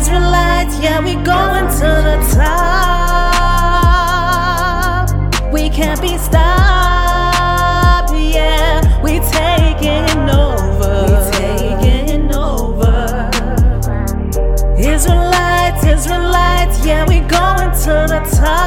Israelites, yeah, we going to the top. We can't be stopped, yeah, we taking over. We taking over. Israelites, Israelites, yeah, we going to the top.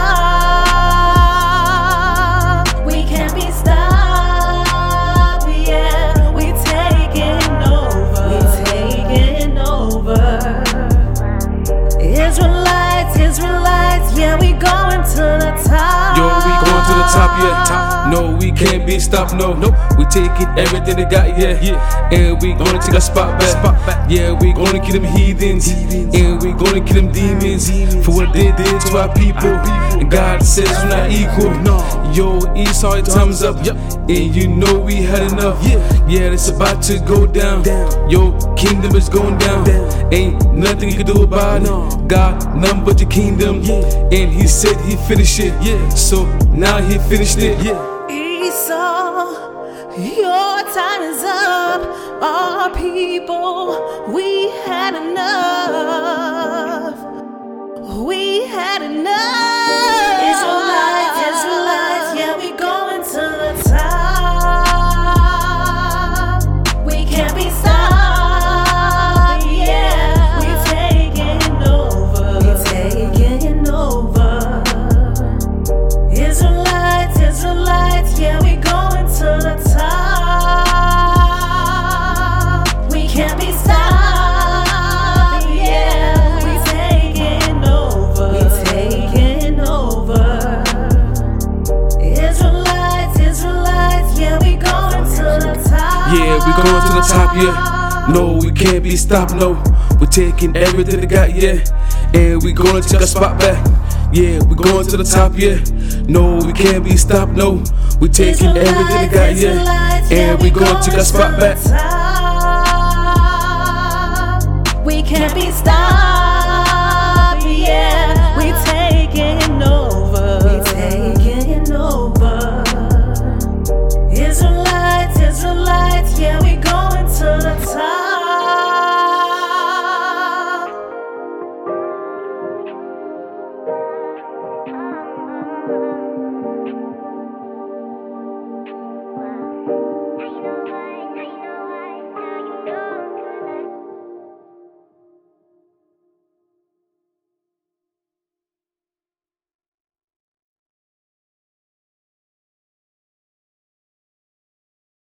Yeah. Top. No, we can't be stopped, no. Nope. We taking everything they got, yeah. yeah. And we gonna take a spot back. Spot back. Yeah, we gonna kill them heathens. heathens. And we gonna kill them demons, demons. for what they did to our people. And God says we're not equal. No. Yo, Esau, thumbs up. Yep. And you know we had enough. Yeah, yeah it's about to go down. down. Yo, kingdom is going down. down. Ain't nothing you can do about it. God, none but your kingdom. And he said he finished it. Yeah. So now he finished it. Yeah. Esau, your time is up. Our people, we had enough. Top, yeah. No, we can't be stopped, no. We're taking everything they got, yeah. And we gonna take a spot back. Yeah, we going to the top, yeah. No, we can't be stopped, no. We taking everything they got, yeah. And we gonna take a spot back. We can't be stopped.